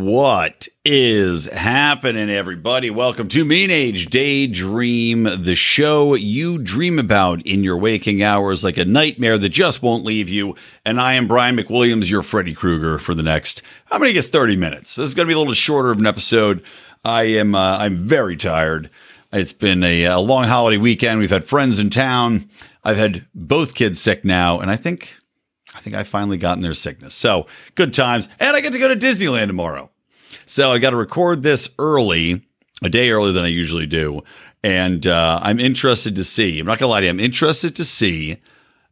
What is happening, everybody? Welcome to New Age Daydream, the show you dream about in your waking hours like a nightmare that just won't leave you. And I am Brian McWilliams, your Freddy Krueger for the next, I'm going to guess 30 minutes. This is going to be a little shorter of an episode. I am, uh, I'm very tired. It's been a, a long holiday weekend. We've had friends in town. I've had both kids sick now, and I think I think I finally gotten their sickness. So good times. And I get to go to Disneyland tomorrow. So I got to record this early, a day earlier than I usually do. And uh, I'm interested to see, I'm not going to lie to you, I'm interested to see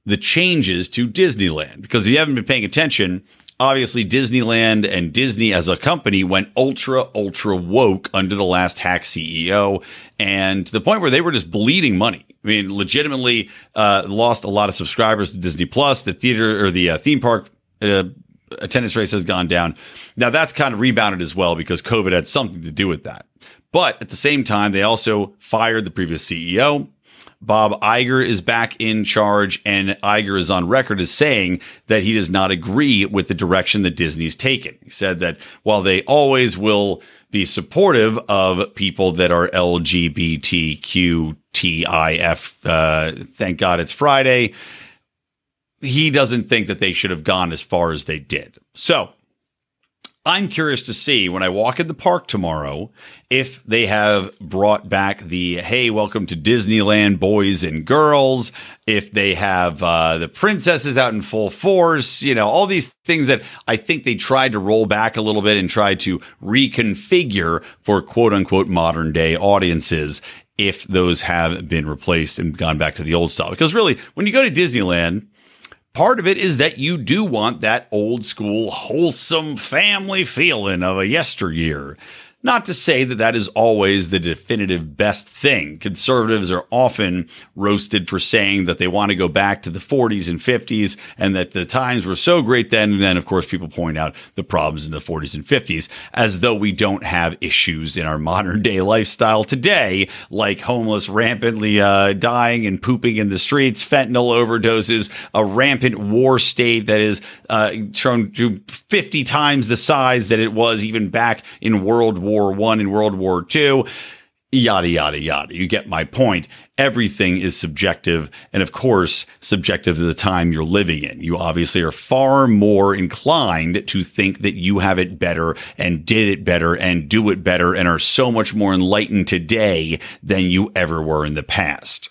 the changes to Disneyland because if you haven't been paying attention, obviously Disneyland and Disney as a company went ultra, ultra woke under the last hack CEO and to the point where they were just bleeding money. I mean, legitimately uh, lost a lot of subscribers to Disney Plus. The theater or the uh, theme park uh, attendance rates has gone down. Now that's kind of rebounded as well because COVID had something to do with that. But at the same time, they also fired the previous CEO. Bob Iger is back in charge, and Iger is on record as saying that he does not agree with the direction that Disney's taken. He said that while they always will be supportive of people that are LGBTQTIF, uh, thank God it's Friday, he doesn't think that they should have gone as far as they did. So I'm curious to see when I walk in the park tomorrow if they have brought back the hey, welcome to Disneyland, boys and girls. If they have uh, the princesses out in full force, you know, all these things that I think they tried to roll back a little bit and try to reconfigure for quote unquote modern day audiences. If those have been replaced and gone back to the old style, because really, when you go to Disneyland, Part of it is that you do want that old school, wholesome family feeling of a yesteryear. Not to say that that is always the definitive best thing. Conservatives are often roasted for saying that they want to go back to the 40s and 50s and that the times were so great then. And then, of course, people point out the problems in the 40s and 50s as though we don't have issues in our modern day lifestyle today, like homeless rampantly uh, dying and pooping in the streets, fentanyl overdoses, a rampant war state that is uh, shown to 50 times the size that it was even back in World War War One and World War Two. Yada, yada, yada. You get my point. Everything is subjective. And of course, subjective to the time you're living in. You obviously are far more inclined to think that you have it better and did it better and do it better and are so much more enlightened today than you ever were in the past.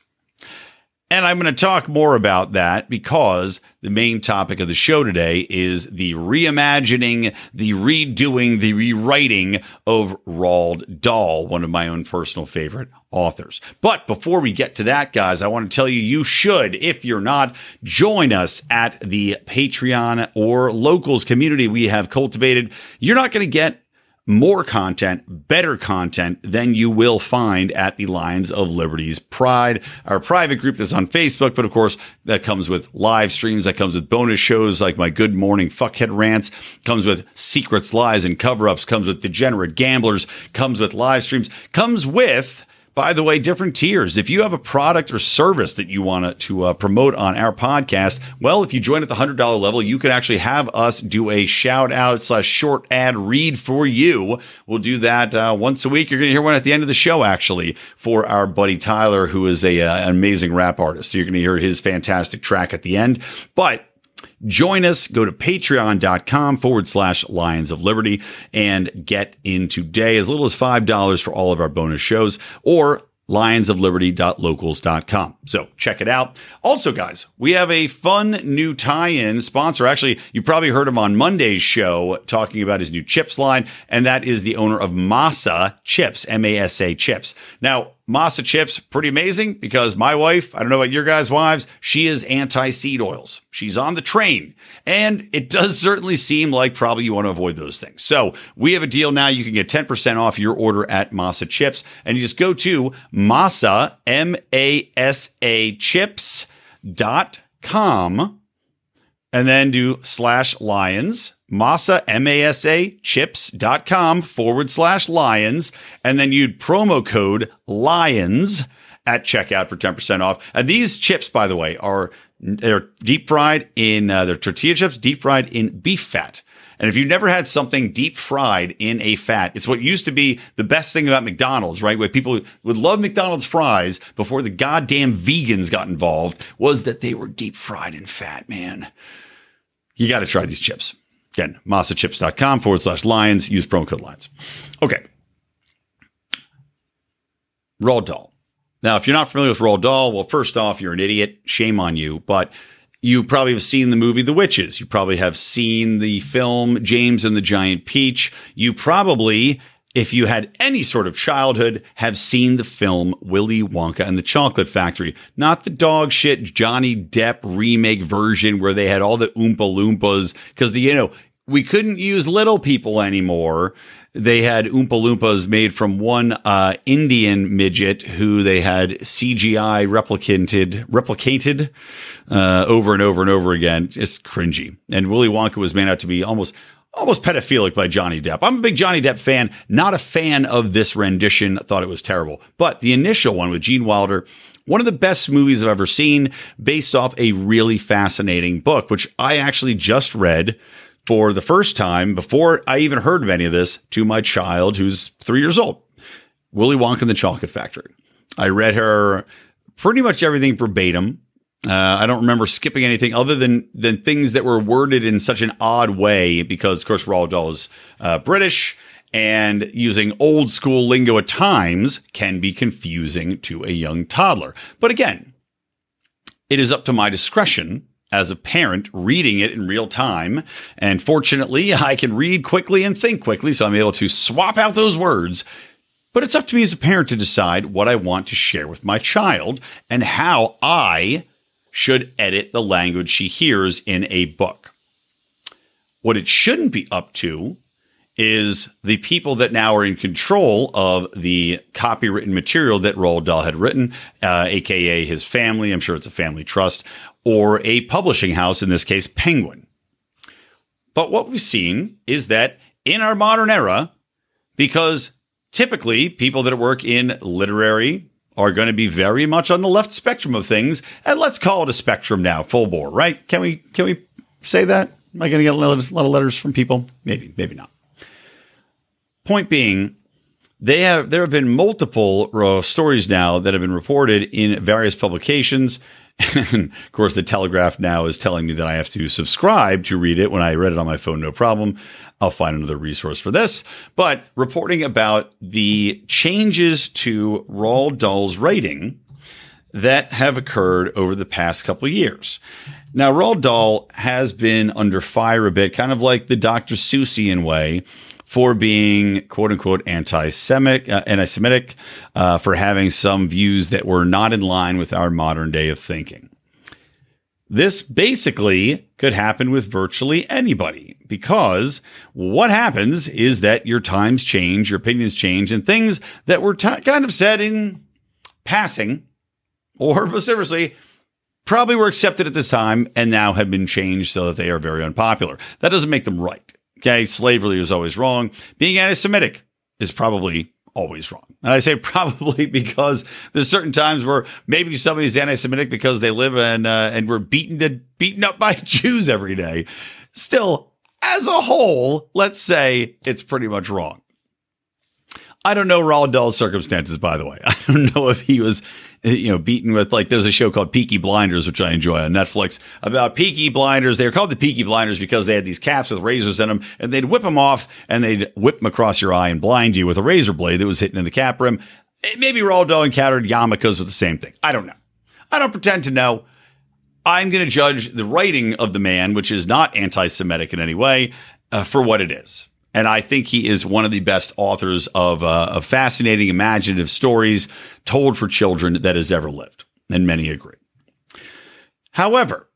And I'm going to talk more about that because the main topic of the show today is the reimagining, the redoing, the rewriting of Roald Dahl, one of my own personal favorite authors. But before we get to that, guys, I want to tell you, you should, if you're not, join us at the Patreon or locals community we have cultivated. You're not going to get more content, better content than you will find at the Lions of Liberty's Pride, our private group that's on Facebook. But of course, that comes with live streams, that comes with bonus shows like my Good Morning Fuckhead rants, comes with secrets, lies, and cover ups, comes with degenerate gamblers, comes with live streams, comes with by the way, different tiers. If you have a product or service that you want to uh, promote on our podcast, well, if you join at the $100 level, you could actually have us do a shout out slash short ad read for you. We'll do that uh, once a week. You're going to hear one at the end of the show, actually, for our buddy Tyler, who is a, uh, an amazing rap artist. So you're going to hear his fantastic track at the end. But Join us. Go to patreon.com forward slash Lions of Liberty and get in today as little as $5 for all of our bonus shows or lionsofliberty.locals.com. So check it out. Also, guys, we have a fun new tie-in sponsor. Actually, you probably heard him on Monday's show talking about his new chips line, and that is the owner of Masa Chips, M-A-S-A Chips. Now, Masa chips, pretty amazing because my wife, I don't know about your guys' wives, she is anti seed oils. She's on the train. And it does certainly seem like probably you want to avoid those things. So we have a deal now. You can get 10% off your order at Masa Chips. And you just go to Masa, M A S A chips.com and then do slash lions masa m-a-s-a chips.com forward slash lions and then you'd promo code lions at checkout for 10% off and these chips by the way are they're deep fried in uh, they're tortilla chips deep fried in beef fat and if you've never had something deep fried in a fat, it's what used to be the best thing about McDonald's, right? Where people would love McDonald's fries before the goddamn vegans got involved was that they were deep fried in fat, man. You got to try these chips. Again, masachips.com forward slash lions. Use promo code lions. Okay. Roald Dahl. Now, if you're not familiar with Roald Dahl, well, first off, you're an idiot. Shame on you. But you probably have seen the movie The Witches. You probably have seen the film James and the Giant Peach. You probably, if you had any sort of childhood, have seen the film Willy Wonka and the Chocolate Factory. Not the dog shit Johnny Depp remake version where they had all the Oompa Loompas because you know, we couldn't use little people anymore. They had Oompa Loompas made from one uh, Indian midget who they had CGI replicated, replicated uh, over and over and over again. Just cringy. And Willy Wonka was made out to be almost almost pedophilic by Johnny Depp. I'm a big Johnny Depp fan, not a fan of this rendition. Thought it was terrible. But the initial one with Gene Wilder, one of the best movies I've ever seen, based off a really fascinating book, which I actually just read for the first time before I even heard of any of this to my child who's three years old, Willy Wonka and the Chocolate Factory. I read her pretty much everything verbatim. Uh, I don't remember skipping anything other than than things that were worded in such an odd way because, of course, Roald Dahl is uh, British and using old school lingo at times can be confusing to a young toddler. But again, it is up to my discretion as a parent reading it in real time. And fortunately, I can read quickly and think quickly, so I'm able to swap out those words. But it's up to me as a parent to decide what I want to share with my child and how I should edit the language she hears in a book. What it shouldn't be up to is the people that now are in control of the copywritten material that Roald Dahl had written, uh, aka his family. I'm sure it's a family trust or a publishing house, in this case, Penguin. But what we've seen is that in our modern era, because typically people that work in literary are going to be very much on the left spectrum of things, and let's call it a spectrum now, full bore, right? Can we can we say that? Am I going to get a lot of letters from people? Maybe, maybe not. Point being, they have there have been multiple uh, stories now that have been reported in various publications and of course, the Telegraph now is telling me that I have to subscribe to read it when I read it on my phone, no problem. I'll find another resource for this. But reporting about the changes to Roald Dahl's writing that have occurred over the past couple years. Now, Roald Dahl has been under fire a bit, kind of like the Dr. Seussian way for being quote unquote anti-Semitic, uh, anti-Semitic, uh, for having some views that were not in line with our modern day of thinking. This basically could happen with virtually anybody because what happens is that your times change, your opinions change, and things that were t- kind of said in passing or vociferously probably were accepted at this time and now have been changed so that they are very unpopular. That doesn't make them right. Okay, slavery is always wrong. Being anti Semitic is probably always wrong. And I say probably because there's certain times where maybe somebody's anti-Semitic because they live in uh, and we're beaten to beaten up by Jews every day. Still, as a whole, let's say it's pretty much wrong. I don't know Roald Dahl's circumstances, by the way. I don't know if he was you know, beaten with like there's a show called Peaky Blinders, which I enjoy on Netflix about Peaky Blinders. They were called the Peaky Blinders because they had these caps with razors in them, and they'd whip them off and they'd whip them across your eye and blind you with a razor blade that was hitting in the cap rim. Maybe Roald encountered yarmulkes with the same thing. I don't know. I don't pretend to know. I'm going to judge the writing of the man, which is not anti-Semitic in any way, uh, for what it is. And I think he is one of the best authors of, uh, fascinating, imaginative stories told for children that has ever lived. And many agree. However,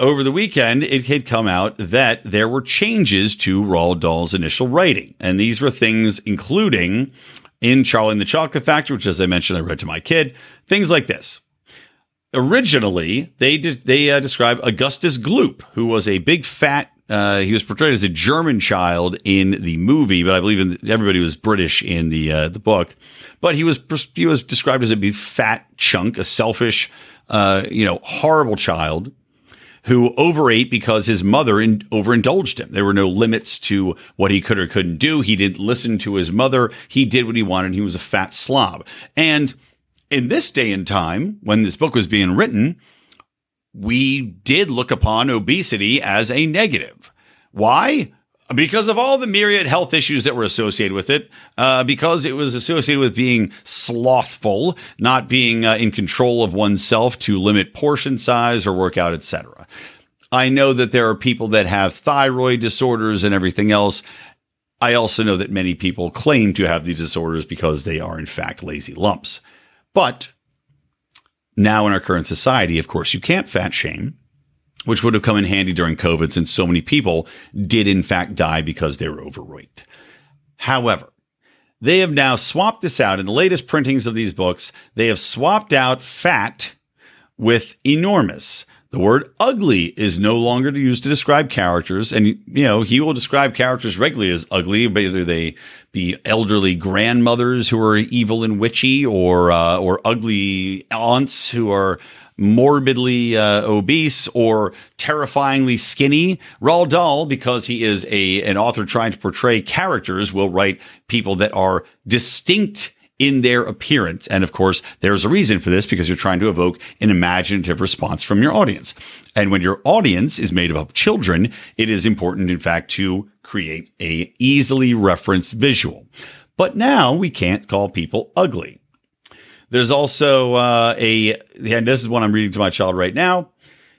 over the weekend, it had come out that there were changes to Roald Dahl's initial writing. And these were things including in Charlie and the Chocolate Factory, which, as I mentioned, I read to my kid, things like this. Originally, they they uh, describe Augustus Gloop, who was a big fat. Uh, he was portrayed as a German child in the movie, but I believe in, everybody was British in the uh, the book. But he was he was described as a fat chunk, a selfish, uh, you know, horrible child who overate because his mother in, overindulged him. There were no limits to what he could or couldn't do. He didn't listen to his mother. He did what he wanted. He was a fat slob. And in this day and time, when this book was being written, we did look upon obesity as a negative. Why? because of all the myriad health issues that were associated with it, uh, because it was associated with being slothful, not being uh, in control of oneself to limit portion size or workout, etc. I know that there are people that have thyroid disorders and everything else. I also know that many people claim to have these disorders because they are in fact lazy lumps. But now in our current society, of course, you can't fat shame which would have come in handy during COVID since so many people did in fact die because they were overweight. However, they have now swapped this out in the latest printings of these books. They have swapped out fat with enormous. The word ugly is no longer used to describe characters. And, you know, he will describe characters regularly as ugly, whether they be elderly grandmothers who are evil and witchy or, uh, or ugly aunts who are morbidly uh, obese or terrifyingly skinny. Roald Dahl, because he is a an author trying to portray characters, will write people that are distinct in their appearance. And of course, there's a reason for this because you're trying to evoke an imaginative response from your audience. And when your audience is made up of children, it is important, in fact, to create a easily referenced visual. But now we can't call people ugly. There's also uh, a, and this is one I'm reading to my child right now.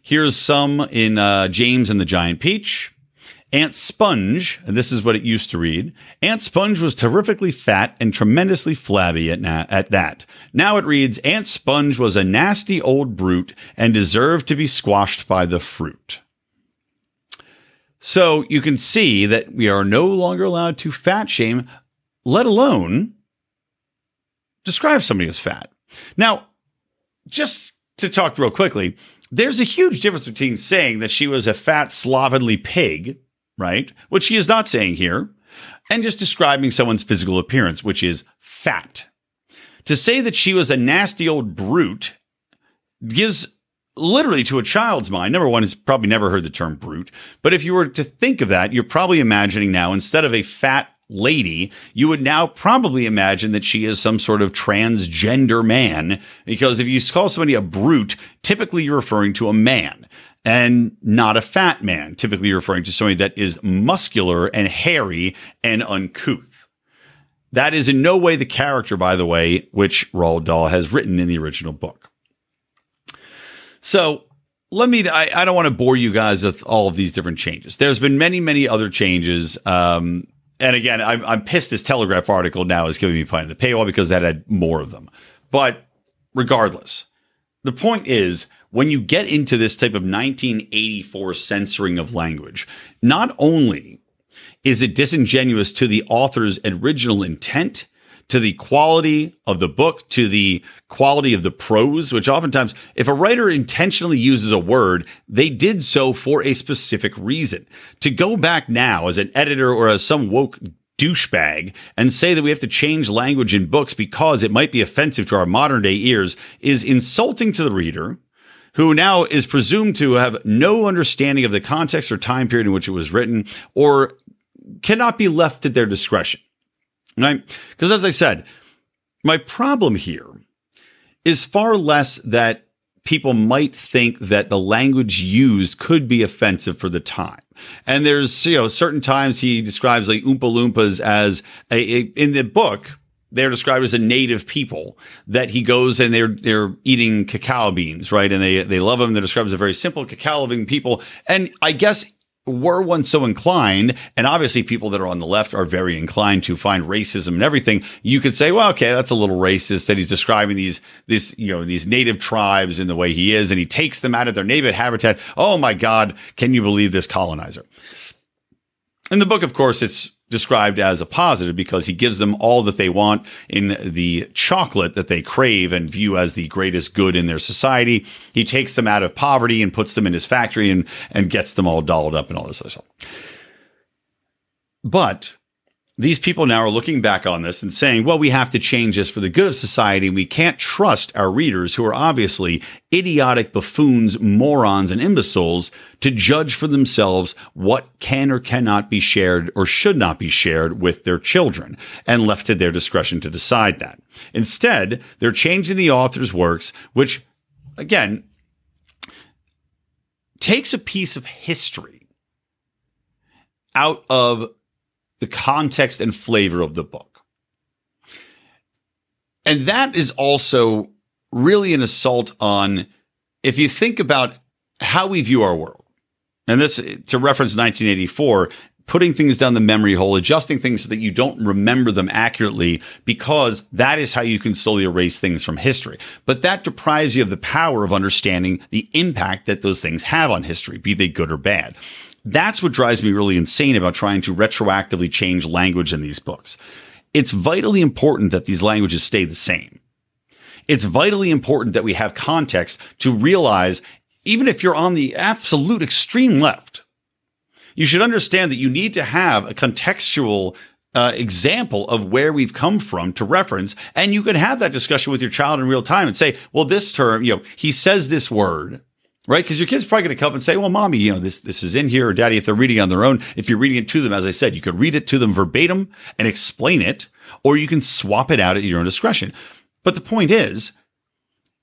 Here's some in uh, James and the Giant Peach. Aunt Sponge, and this is what it used to read. Aunt Sponge was terrifically fat and tremendously flabby at, na- at that. Now it reads, Aunt Sponge was a nasty old brute and deserved to be squashed by the fruit. So you can see that we are no longer allowed to fat shame, let alone describe somebody as fat. Now, just to talk real quickly, there's a huge difference between saying that she was a fat, slovenly pig, right? Which she is not saying here, and just describing someone's physical appearance, which is fat. To say that she was a nasty old brute gives literally to a child's mind. Number one, has probably never heard the term brute. But if you were to think of that, you're probably imagining now instead of a fat lady, you would now probably imagine that she is some sort of transgender man. Because if you call somebody a brute, typically you're referring to a man and not a fat man. Typically referring to somebody that is muscular and hairy and uncouth. That is in no way the character, by the way, which Roald Dahl has written in the original book. So let me, I, I don't want to bore you guys with all of these different changes. There's been many, many other changes. Um, and again, I'm, I'm pissed this Telegraph article now is giving me behind the paywall because that had more of them. But regardless, the point is when you get into this type of 1984 censoring of language, not only is it disingenuous to the author's original intent, to the quality of the book, to the quality of the prose, which oftentimes, if a writer intentionally uses a word, they did so for a specific reason. To go back now as an editor or as some woke douchebag and say that we have to change language in books because it might be offensive to our modern day ears is insulting to the reader who now is presumed to have no understanding of the context or time period in which it was written or cannot be left at their discretion. Right? Because as I said, my problem here is far less that people might think that the language used could be offensive for the time. And there's, you know, certain times he describes like Oompa Loompas as a, a, in the book, they're described as a native people that he goes and they're, they're eating cacao beans, right? And they, they love them. They're described as a very simple cacao loving people. And I guess were one so inclined, and obviously people that are on the left are very inclined to find racism and everything, you could say, well, okay, that's a little racist that he's describing these, this, you know, these native tribes in the way he is, and he takes them out of their native habitat. Oh my God, can you believe this colonizer? In the book, of course, it's described as a positive because he gives them all that they want in the chocolate that they crave and view as the greatest good in their society. He takes them out of poverty and puts them in his factory and, and gets them all dolled up and all this other stuff. But these people now are looking back on this and saying, well, we have to change this for the good of society. We can't trust our readers, who are obviously idiotic buffoons, morons, and imbeciles, to judge for themselves what can or cannot be shared or should not be shared with their children and left to their discretion to decide that. Instead, they're changing the author's works, which, again, takes a piece of history out of the context and flavor of the book. And that is also really an assault on, if you think about how we view our world, and this to reference 1984, putting things down the memory hole, adjusting things so that you don't remember them accurately, because that is how you can slowly erase things from history. But that deprives you of the power of understanding the impact that those things have on history, be they good or bad. That's what drives me really insane about trying to retroactively change language in these books. It's vitally important that these languages stay the same. It's vitally important that we have context to realize, even if you're on the absolute extreme left, you should understand that you need to have a contextual uh, example of where we've come from to reference. And you can have that discussion with your child in real time and say, well, this term, you know, he says this word right? Because your kid's probably going to come and say, "Well, mommy, you know this this is in here," or "Daddy," if they're reading on their own. If you're reading it to them, as I said, you could read it to them verbatim and explain it, or you can swap it out at your own discretion. But the point is,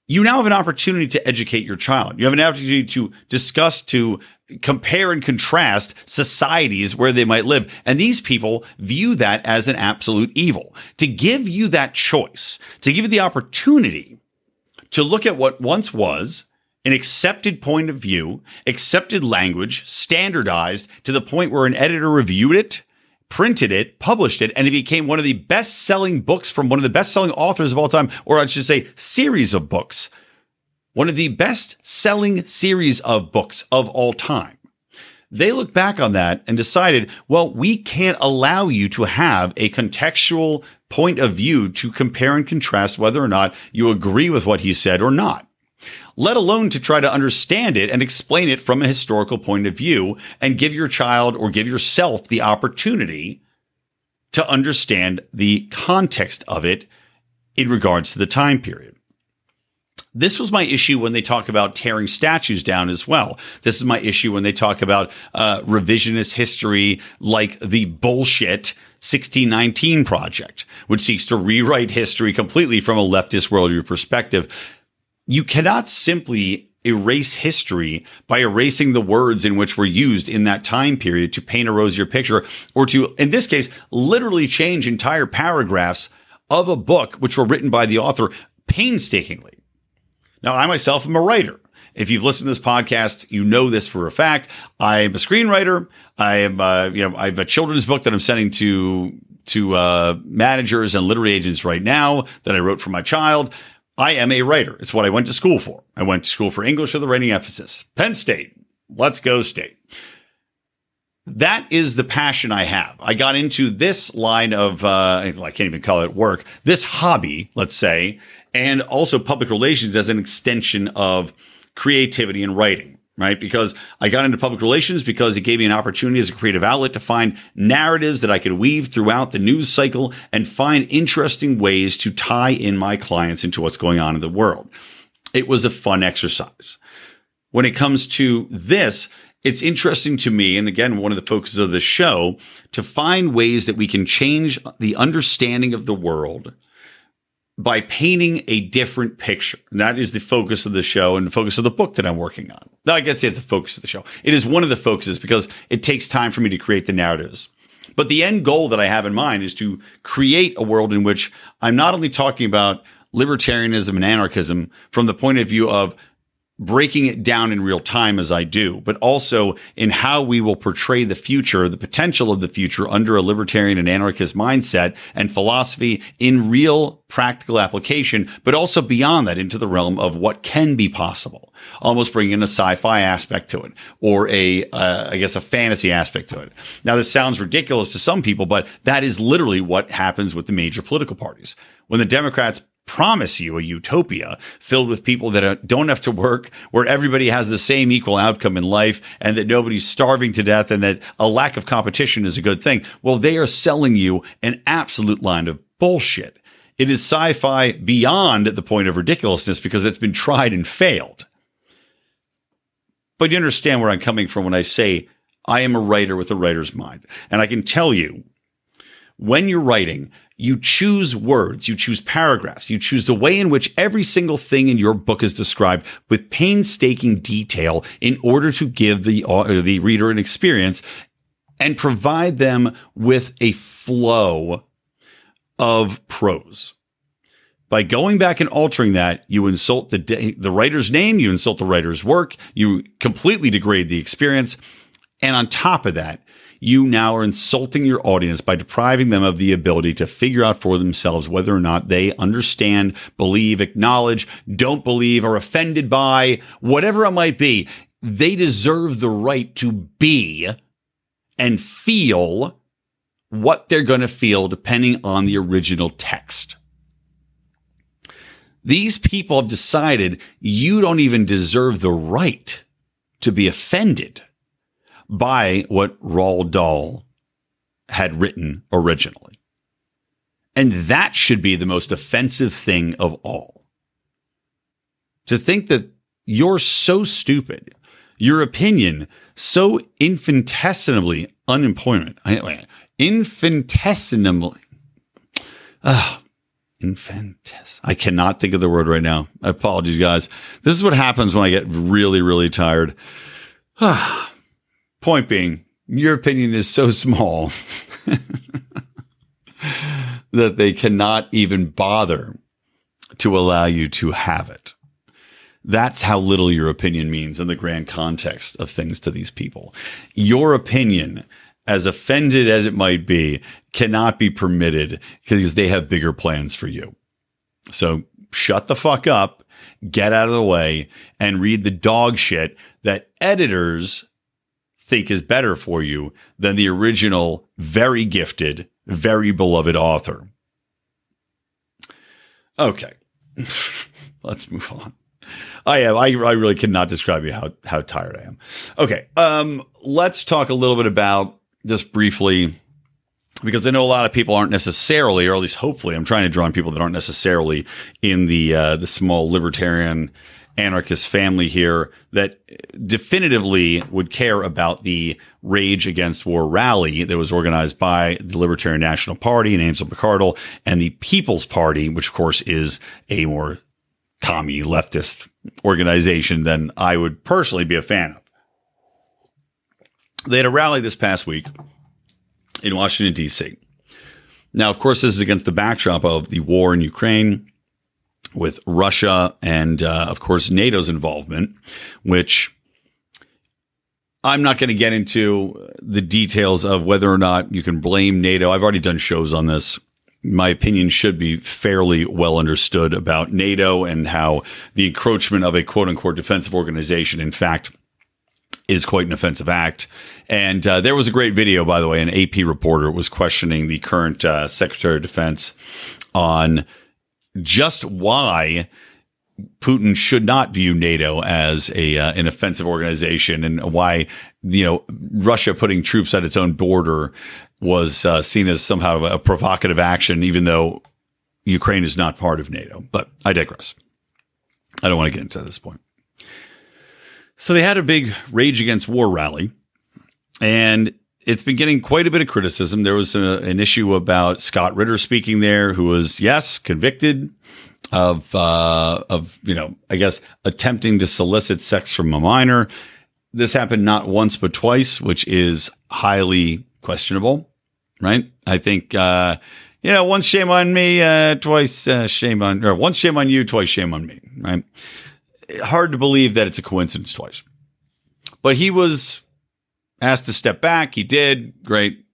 you now have an opportunity to educate your child. You have an opportunity to discuss, to compare and contrast societies where they might live. And these people view that as an absolute evil. To give you that choice, to give you the opportunity to look at what once was an accepted point of view, accepted language, standardized to the point where an editor reviewed it, printed it, published it, and it became one of the best selling books from one of the best selling authors of all time, or I should say, series of books. One of the best selling series of books of all time. They look back on that and decided, well, we can't allow you to have a contextual point of view to compare and contrast whether or not you agree with what he said or not let alone to try to understand it and explain it from a historical point of view and give your child or give yourself the opportunity to understand the context of it in regards to the time period. This was my issue when they talk about tearing statues down as well. This is my issue when they talk about uh, revisionist history like the bullshit 1619 project, which seeks to rewrite history completely from a leftist worldview perspective you cannot simply erase history by erasing the words in which were used in that time period to paint a rosier picture or to, in this case, literally change entire paragraphs of a book which were written by the author painstakingly. Now, I myself am a writer. If you've listened to this podcast, you know this for a fact. I'm a screenwriter. I am, uh, you know, I have a children's book that I'm sending to to uh, managers and literary agents right now that I wrote for my child. I am a writer. It's what I went to school for. I went to school for English with a writing emphasis. Penn State. Let's go state. That is the passion I have. I got into this line of, uh, I can't even call it work, this hobby, let's say, and also public relations as an extension of creativity and writing right? Because I got into public relations because it gave me an opportunity as a creative outlet to find narratives that I could weave throughout the news cycle and find interesting ways to tie in my clients into what's going on in the world. It was a fun exercise. When it comes to this, it's interesting to me, and again, one of the focuses of the show, to find ways that we can change the understanding of the world by painting a different picture. And that is the focus of the show and the focus of the book that I'm working on. Now, I guess it's the focus of the show. It is one of the focuses because it takes time for me to create the narratives. But the end goal that I have in mind is to create a world in which I'm not only talking about libertarianism and anarchism from the point of view of breaking it down in real time as I do, but also in how we will portray the future, the potential of the future under a libertarian and anarchist mindset and philosophy in real practical application, but also beyond that into the realm of what can be possible. Almost bringing a sci-fi aspect to it or a, uh, I guess a fantasy aspect to it. Now, this sounds ridiculous to some people, but that is literally what happens with the major political parties. When the Democrats promise you a utopia filled with people that uh, don't have to work, where everybody has the same equal outcome in life and that nobody's starving to death and that a lack of competition is a good thing. Well, they are selling you an absolute line of bullshit. It is sci fi beyond the point of ridiculousness because it's been tried and failed. But you understand where I'm coming from when I say I am a writer with a writer's mind. And I can tell you when you're writing, you choose words, you choose paragraphs, you choose the way in which every single thing in your book is described with painstaking detail in order to give the, uh, the reader an experience and provide them with a flow of prose. By going back and altering that, you insult the, the writer's name, you insult the writer's work, you completely degrade the experience. And on top of that, you now are insulting your audience by depriving them of the ability to figure out for themselves whether or not they understand, believe, acknowledge, don't believe, are offended by, whatever it might be. They deserve the right to be and feel what they're going to feel depending on the original text. These people have decided you don't even deserve the right to be offended by what Roald Dahl had written originally. And that should be the most offensive thing of all. To think that you're so stupid, your opinion so infinitesimally unemployment, infinitesimally, uh, infantes. I cannot think of the word right now. I apologize, guys. This is what happens when I get really, really tired. Point being, your opinion is so small that they cannot even bother to allow you to have it. That's how little your opinion means in the grand context of things to these people. Your opinion, as offended as it might be, cannot be permitted because they have bigger plans for you. So shut the fuck up, get out of the way, and read the dog shit that editors think is better for you than the original, very gifted, very beloved author. Okay, let's move on. I am. I, I really cannot describe you how how tired I am. Okay, um, let's talk a little bit about just briefly because I know a lot of people aren't necessarily, or at least hopefully, I'm trying to draw on people that aren't necessarily in the uh, the small libertarian anarchist family here that definitively would care about the Rage Against War rally that was organized by the Libertarian National Party and Angela McArdle and the People's Party, which of course is a more commie leftist organization than I would personally be a fan of. They had a rally this past week in Washington, D.C. Now, of course, this is against the backdrop of the war in Ukraine with Russia and, uh, of course, NATO's involvement, which I'm not going to get into the details of whether or not you can blame NATO. I've already done shows on this. My opinion should be fairly well understood about NATO and how the encroachment of a quote unquote defensive organization, in fact, is quite an offensive act. And uh, there was a great video, by the way. An AP reporter was questioning the current uh, Secretary of Defense on just why Putin should not view NATO as a uh, an offensive organization, and why you know Russia putting troops at its own border was uh, seen as somehow a provocative action, even though Ukraine is not part of NATO. But I digress. I don't want to get into this point. So they had a big Rage Against War rally, and it's been getting quite a bit of criticism. There was a, an issue about Scott Ritter speaking there, who was yes convicted of uh, of you know I guess attempting to solicit sex from a minor. This happened not once but twice, which is highly questionable, right? I think uh, you know once shame on me, uh, twice uh, shame on or once shame on you, twice shame on me, right? hard to believe that it's a coincidence twice. But he was asked to step back. He did. Great.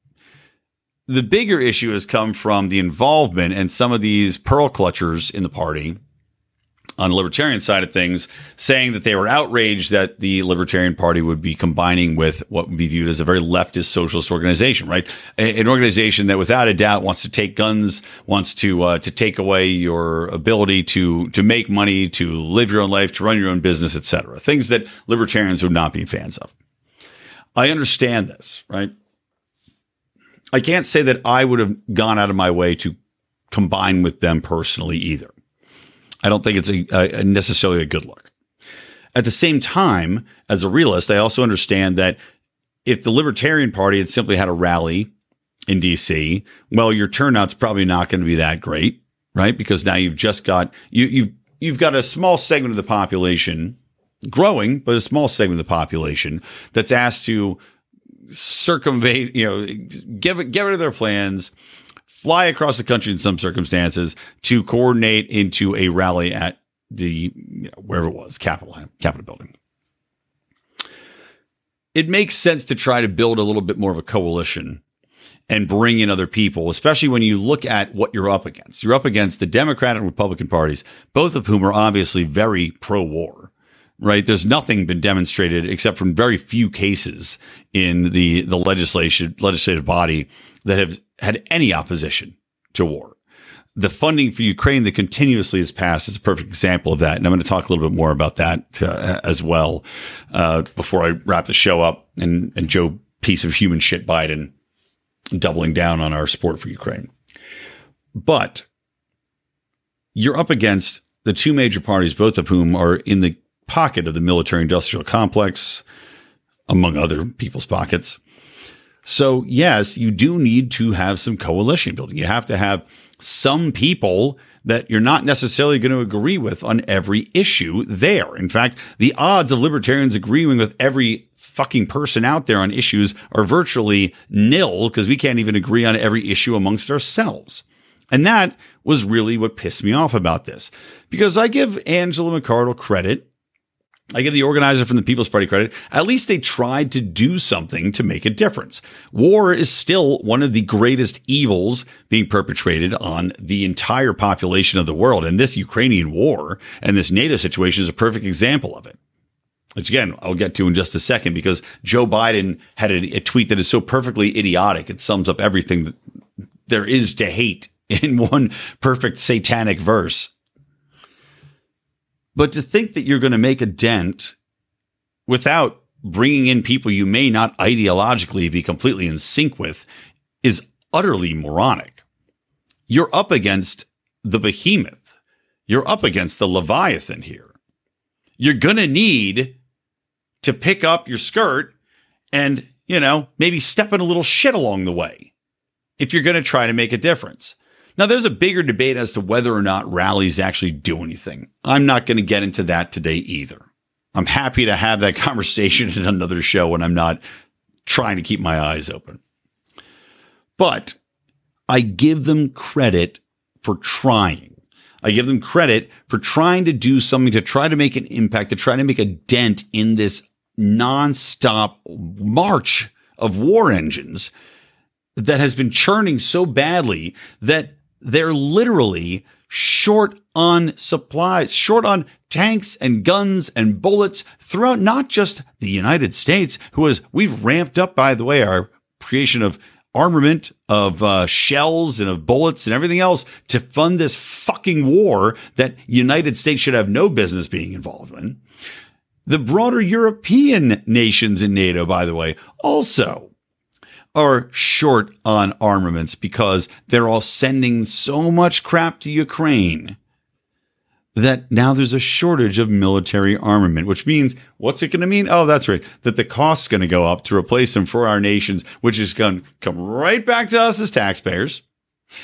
The bigger issue has come from the involvement and some of these pearl clutchers in the party on the libertarian side of things, saying that they were outraged that the Libertarian Party would be combining with what would be viewed as a very leftist socialist organization, right? An organization that, without a doubt, wants to take guns, wants to uh, to take away your ability to to make money, to live your own life, to run your own business, etc. Things that libertarians would not be fans of. I understand this, right? I can't say that I would have gone out of my way to combine with them personally either. I don't think it's a, a necessarily a good look. At the same time, as a realist, I also understand that if the Libertarian Party had simply had a rally in DC, well, your turnout's probably not going to be that great, right? Because now you've just got you you've you've got a small segment of the population growing, but a small segment of the population that's asked to circumvent, you know, get get rid of their plans, fly across the country in some circumstances to coordinate into a rally at the you know, wherever it was, Capitol Capitol building. It makes sense to try to build a little bit more of a coalition and bring in other people, especially when you look at what you're up against. You're up against the Democratic and Republican parties, both of whom are obviously very pro-war right? There's nothing been demonstrated except from very few cases in the the legislation legislative body that have had any opposition to war. The funding for Ukraine that continuously has passed is a perfect example of that. And I'm going to talk a little bit more about that uh, as well uh, before I wrap the show up and, and Joe, piece of human shit Biden doubling down on our support for Ukraine. But you're up against the two major parties, both of whom are in the pocket of the military industrial complex, among other people's pockets. So, yes, you do need to have some coalition building. You have to have some people that you're not necessarily going to agree with on every issue there. In fact, the odds of libertarians agreeing with every fucking person out there on issues are virtually nil because we can't even agree on every issue amongst ourselves. And that was really what pissed me off about this because I give Angela McArdle credit I give the organizer from the People's Party credit. At least they tried to do something to make a difference. War is still one of the greatest evils being perpetrated on the entire population of the world. And this Ukrainian war and this NATO situation is a perfect example of it. Which again, I'll get to in just a second because Joe Biden had a, a tweet that is so perfectly idiotic. It sums up everything that there is to hate in one perfect satanic verse. But to think that you're going to make a dent without bringing in people you may not ideologically be completely in sync with is utterly moronic. You're up against the behemoth. You're up against the Leviathan here. You're going to need to pick up your skirt and, you know, maybe step in a little shit along the way if you're going to try to make a difference. Now, there's a bigger debate as to whether or not rallies actually do anything. I'm not going to get into that today either. I'm happy to have that conversation in another show when I'm not trying to keep my eyes open. But I give them credit for trying. I give them credit for trying to do something to try to make an impact, to try to make a dent in this nonstop march of war engines that has been churning so badly that they're literally short on supplies, short on tanks and guns and bullets throughout not just the United States, who has we've ramped up, by the way, our creation of armament, of uh, shells and of bullets and everything else to fund this fucking war that United States should have no business being involved in. The broader European nations in NATO, by the way, also are short on armaments because they're all sending so much crap to Ukraine that now there's a shortage of military armament, which means what's it going to mean? Oh, that's right. That the cost's going to go up to replace them for our nations, which is going to come right back to us as taxpayers.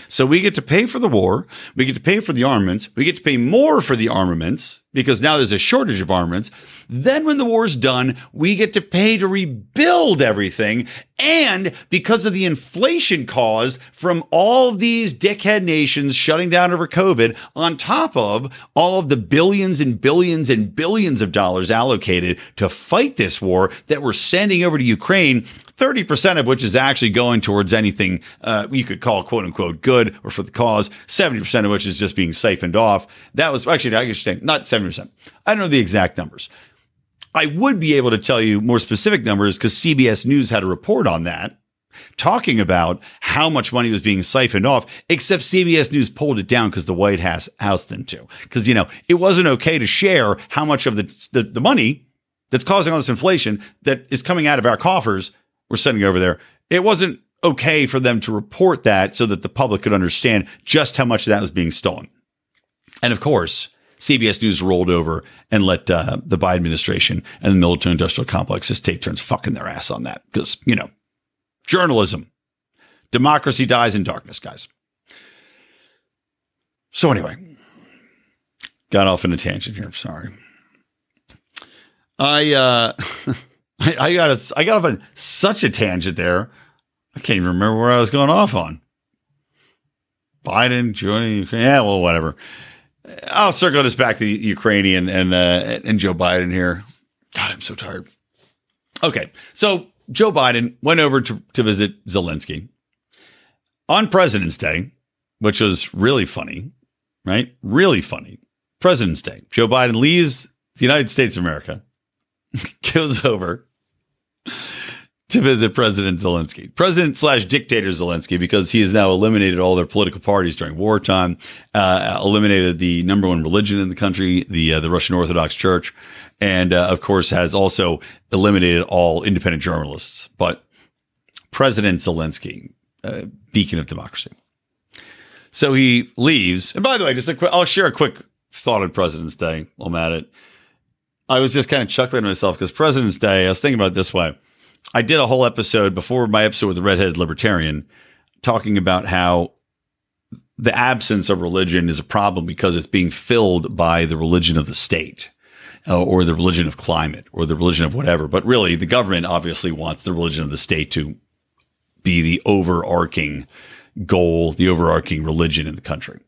So we get to pay for the war. We get to pay for the armaments. We get to pay more for the armaments because now there's a shortage of armaments. Then when the war's done, we get to pay to rebuild everything. And because of the inflation caused from all these dickhead nations shutting down over COVID, on top of all of the billions and billions and billions of dollars allocated to fight this war that we're sending over to Ukraine, 30% of which is actually going towards anything uh, you could call quote unquote good or for the cause, 70% of which is just being siphoned off. That was actually, I say, not 70%. I don't know the exact numbers. I would be able to tell you more specific numbers because CBS News had a report on that talking about how much money was being siphoned off, except CBS News pulled it down because the White House, House them to. Because, you know, it wasn't okay to share how much of the, the, the money that's causing all this inflation that is coming out of our coffers we're sending over there. It wasn't okay for them to report that so that the public could understand just how much of that was being stolen. And of course, CBS News rolled over and let uh, the Biden administration and the military industrial complex just take turns fucking their ass on that. Because, you know, journalism, democracy dies in darkness, guys. So, anyway, got off in a tangent here. Sorry. I, uh, I, I got a, I got off on such a tangent there. I can't even remember where I was going off on. Biden joining Ukraine. Yeah, well, whatever. I'll circle this back to the Ukrainian and uh, and Joe Biden here. God, I'm so tired. Okay, so Joe Biden went over to, to visit Zelensky on President's Day, which was really funny, right? Really funny. President's Day. Joe Biden leaves the United States of America, goes over to visit President Zelensky, President slash dictator Zelensky, because he has now eliminated all their political parties during wartime, uh, eliminated the number one religion in the country, the uh, the Russian Orthodox Church, and uh, of course has also eliminated all independent journalists. But President Zelensky, uh, beacon of democracy. So he leaves, and by the way, just a I'll share a quick thought on President's Day I'm at it. I was just kind of chuckling to myself because President's Day, I was thinking about this way. I did a whole episode before my episode with the redheaded libertarian talking about how the absence of religion is a problem because it's being filled by the religion of the state uh, or the religion of climate or the religion of whatever. But really, the government obviously wants the religion of the state to be the overarching goal, the overarching religion in the country.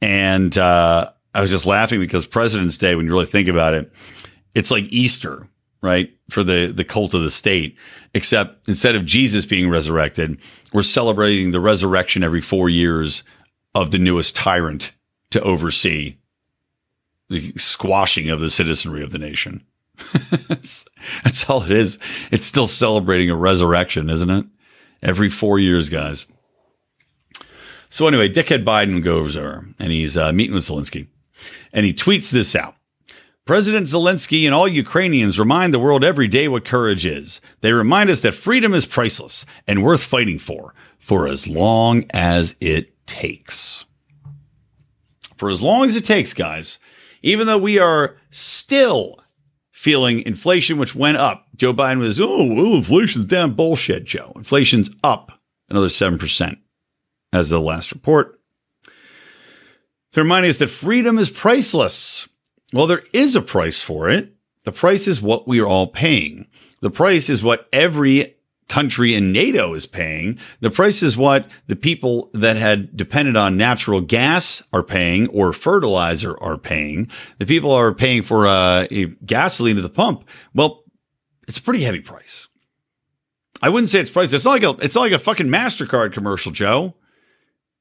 And uh, I was just laughing because President's Day, when you really think about it, it's like Easter, right? For the, the cult of the state, except instead of Jesus being resurrected, we're celebrating the resurrection every four years of the newest tyrant to oversee the squashing of the citizenry of the nation. that's, all it is. It's still celebrating a resurrection, isn't it? Every four years, guys. So anyway, dickhead Biden goes over and he's uh, meeting with Zelensky and he tweets this out. President Zelensky and all Ukrainians remind the world every day what courage is. They remind us that freedom is priceless and worth fighting for, for as long as it takes. For as long as it takes, guys, even though we are still feeling inflation, which went up. Joe Biden was, oh, well, inflation's down. Bullshit, Joe. Inflation's up another 7% as the last report. They're reminding us that freedom is priceless. Well, there is a price for it. The price is what we are all paying. The price is what every country in NATO is paying. The price is what the people that had depended on natural gas are paying or fertilizer are paying. The people are paying for uh, gasoline at the pump. Well, it's a pretty heavy price. I wouldn't say it's price. It's not like a, it's not like a fucking MasterCard commercial, Joe.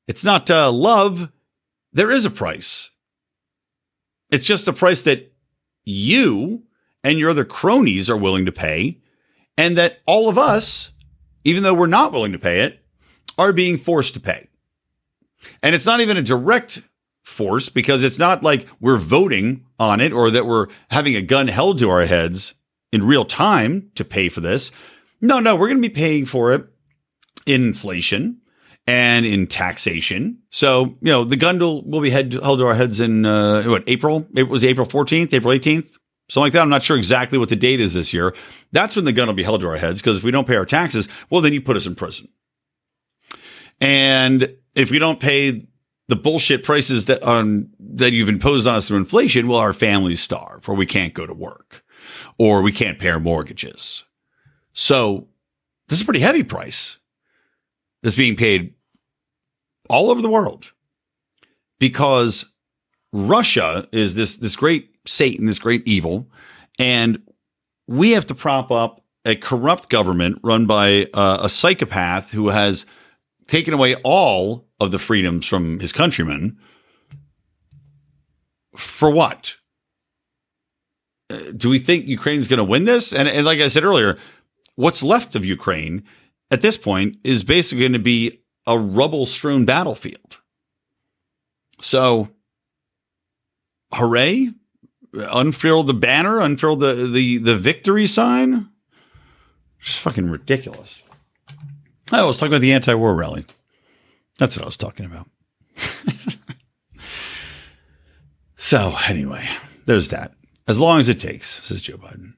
It's not uh, love. There is a price. It's just a price that you and your other cronies are willing to pay, and that all of us, even though we're not willing to pay it, are being forced to pay. And it's not even a direct force because it's not like we're voting on it or that we're having a gun held to our heads in real time to pay for this. No, no, we're going to be paying for it in inflation and in taxation. So, you know, the gun will, will be head, held to our heads in uh, what April? It was April 14th, April 18th, something like that. I'm not sure exactly what the date is this year. That's when the gun will be held to our heads because if we don't pay our taxes, well, then you put us in prison. And if we don't pay the bullshit prices that on that you've imposed on us through inflation, well, our families starve, or we can't go to work, or we can't pay our mortgages. So this is a pretty heavy price that's being paid all over the world because Russia is this this great Satan, this great evil, and we have to prop up a corrupt government run by uh, a psychopath who has taken away all of the freedoms from his countrymen. For what? Uh, do we think Ukraine's going to win this? And, and like I said earlier, what's left of Ukraine at this point is basically going to be a rubble strewn battlefield. So, hooray! Unfurl the banner, unfurl the, the, the victory sign. Just fucking ridiculous. I was talking about the anti war rally. That's what I was talking about. so, anyway, there's that. As long as it takes, says Joe Biden.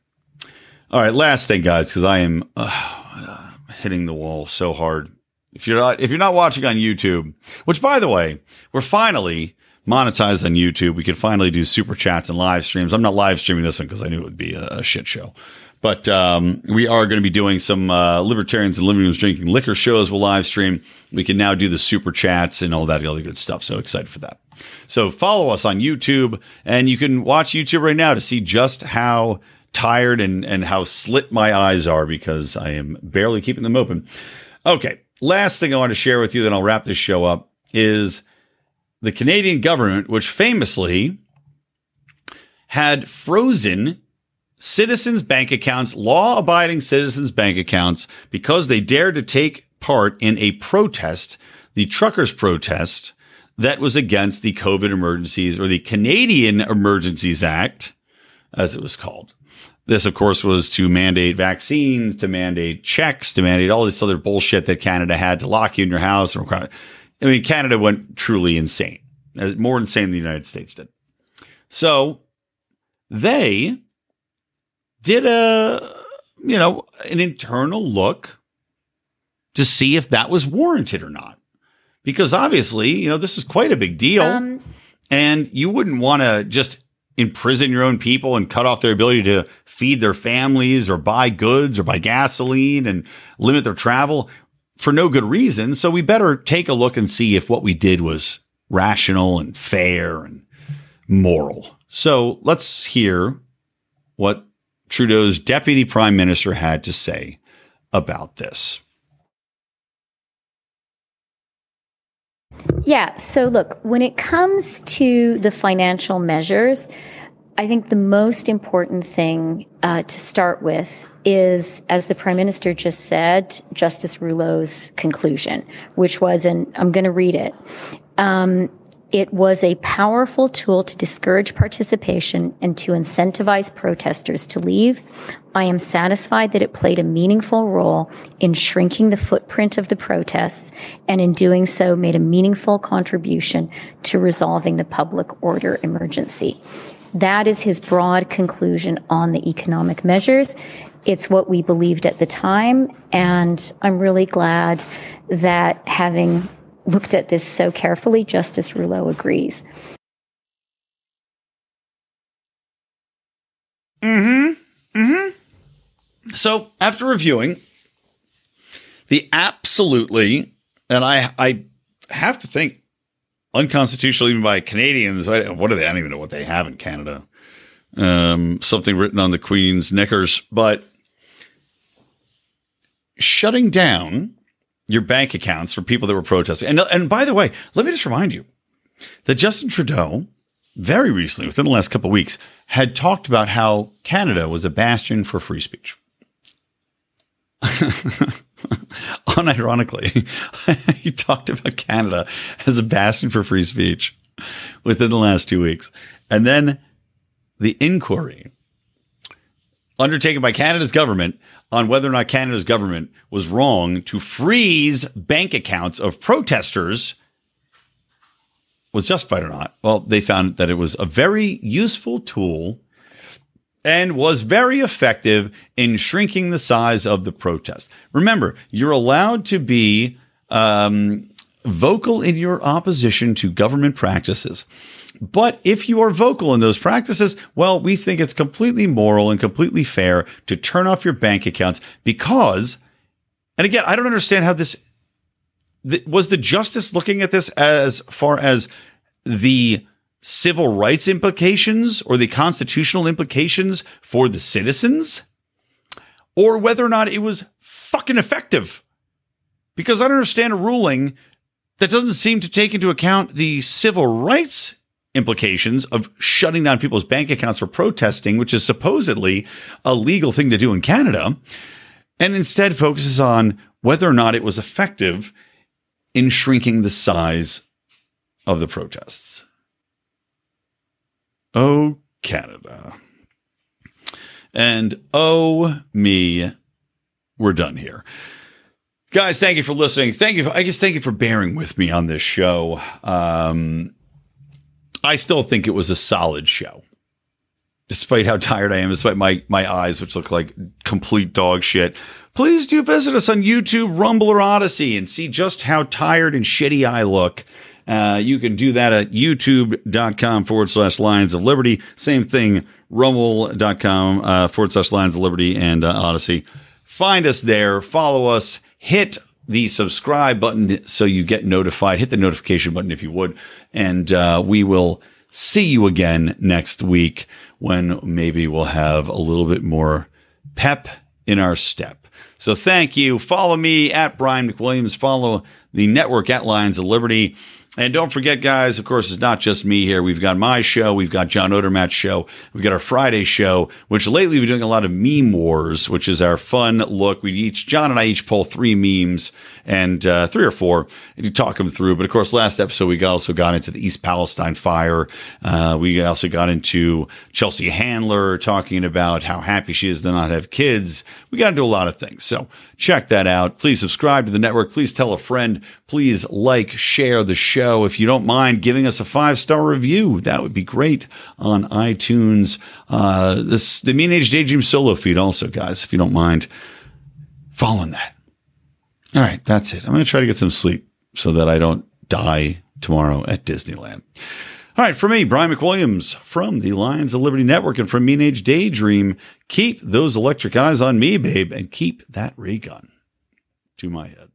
All right, last thing, guys, because I am uh, hitting the wall so hard. If you're not if you're not watching on YouTube, which by the way, we're finally monetized on YouTube. We can finally do super chats and live streams. I'm not live streaming this one because I knew it would be a, a shit show. But um, we are going to be doing some uh, libertarians and living rooms drinking liquor shows. We'll live stream. We can now do the super chats and all that other good stuff. So excited for that. So follow us on YouTube, and you can watch YouTube right now to see just how tired and and how slit my eyes are because I am barely keeping them open. Okay, last thing I want to share with you, then I'll wrap this show up is the Canadian government, which famously had frozen citizens' bank accounts, law abiding citizens' bank accounts, because they dared to take part in a protest, the truckers' protest that was against the COVID emergencies or the Canadian Emergencies Act, as it was called. This, of course, was to mandate vaccines, to mandate checks, to mandate all this other bullshit that Canada had to lock you in your house. I mean, Canada went truly insane, more insane than the United States did. So they did a, you know, an internal look to see if that was warranted or not. Because obviously, you know, this is quite a big deal. Um, and you wouldn't want to just imprison your own people and cut off their ability to feed their families or buy goods or buy gasoline and limit their travel for no good reason. So we better take a look and see if what we did was rational and fair and moral. So let's hear what Trudeau's deputy prime minister had to say about this. Yeah. So, look, when it comes to the financial measures, I think the most important thing uh, to start with is, as the prime minister just said, Justice Rouleau's conclusion, which was, and I'm going to read it. Um, it was a powerful tool to discourage participation and to incentivize protesters to leave. I am satisfied that it played a meaningful role in shrinking the footprint of the protests and in doing so made a meaningful contribution to resolving the public order emergency. That is his broad conclusion on the economic measures. It's what we believed at the time, and I'm really glad that having looked at this so carefully, Justice Rouleau agrees. Hmm. Hmm. So after reviewing the absolutely, and I I have to think unconstitutional even by Canadians. What are they? I don't even know what they have in Canada. Um, something written on the Queen's knickers, but shutting down your bank accounts for people that were protesting. And, and by the way, let me just remind you that Justin Trudeau, very recently, within the last couple of weeks, had talked about how Canada was a bastion for free speech. Unironically, he talked about Canada as a bastion for free speech within the last two weeks. And then the inquiry undertaken by Canada's government on whether or not Canada's government was wrong to freeze bank accounts of protesters was justified or not. Well, they found that it was a very useful tool and was very effective in shrinking the size of the protest. Remember, you're allowed to be um, vocal in your opposition to government practices. But if you are vocal in those practices, well, we think it's completely moral and completely fair to turn off your bank accounts because, and again, I don't understand how this was the justice looking at this as far as the civil rights implications or the constitutional implications for the citizens or whether or not it was fucking effective. Because I don't understand a ruling that doesn't seem to take into account the civil rights implications of shutting down people's bank accounts for protesting, which is supposedly a legal thing to do in Canada, and instead focuses on whether or not it was effective in shrinking the size of the protests. Oh, Canada. And oh, me, we're done here. Guys, thank you for listening. Thank you. For, I guess thank you for bearing with me on this show. Um, I still think it was a solid show, despite how tired I am, despite my my eyes, which look like complete dog shit. Please do visit us on YouTube, Rumble, or Odysee, and see just how tired and shitty I look. Uh, you can do that at youtube.com forward slash Lions of Liberty. Same thing, rumble.com uh, forward slash Lions of Liberty and uh, Odysee. Find us there, follow us, hit the subscribe button so you get notified. Hit the notification button if you would. And uh, we will see you again next week when maybe we'll have a little bit more pep in our step. So thank you. Follow me at Brian McWilliams. Follow the network at Lions of Liberty. And don't forget, guys, of course, it's not just me here. We've got my show. We've got John Odermatt's show. We've got our Friday show, which lately we're doing a lot of meme wars, which is our fun look. We each, John and I each pull three memes and uh, three or four and you talk them through. But of course, last episode, we also got into the East Palestine fire. Uh, we also got into Chelsea Handler talking about how happy she is to not have kids. We got into a lot of things. So check that out. Please subscribe to the network. Please tell a friend. Please like, share the show. If you don't mind giving us a five star review, that would be great on iTunes. Uh, this, the New Age Daydream solo feed also, guys, if you don't mind following that. All right, that's it. I'm going to try to get some sleep so that I don't die tomorrow at Disneyland. All right, for me, Brian McWilliams from the Lions of Liberty Network and from New Age Daydream, keep those electric eyes on me, babe, and keep that ray gun to my head.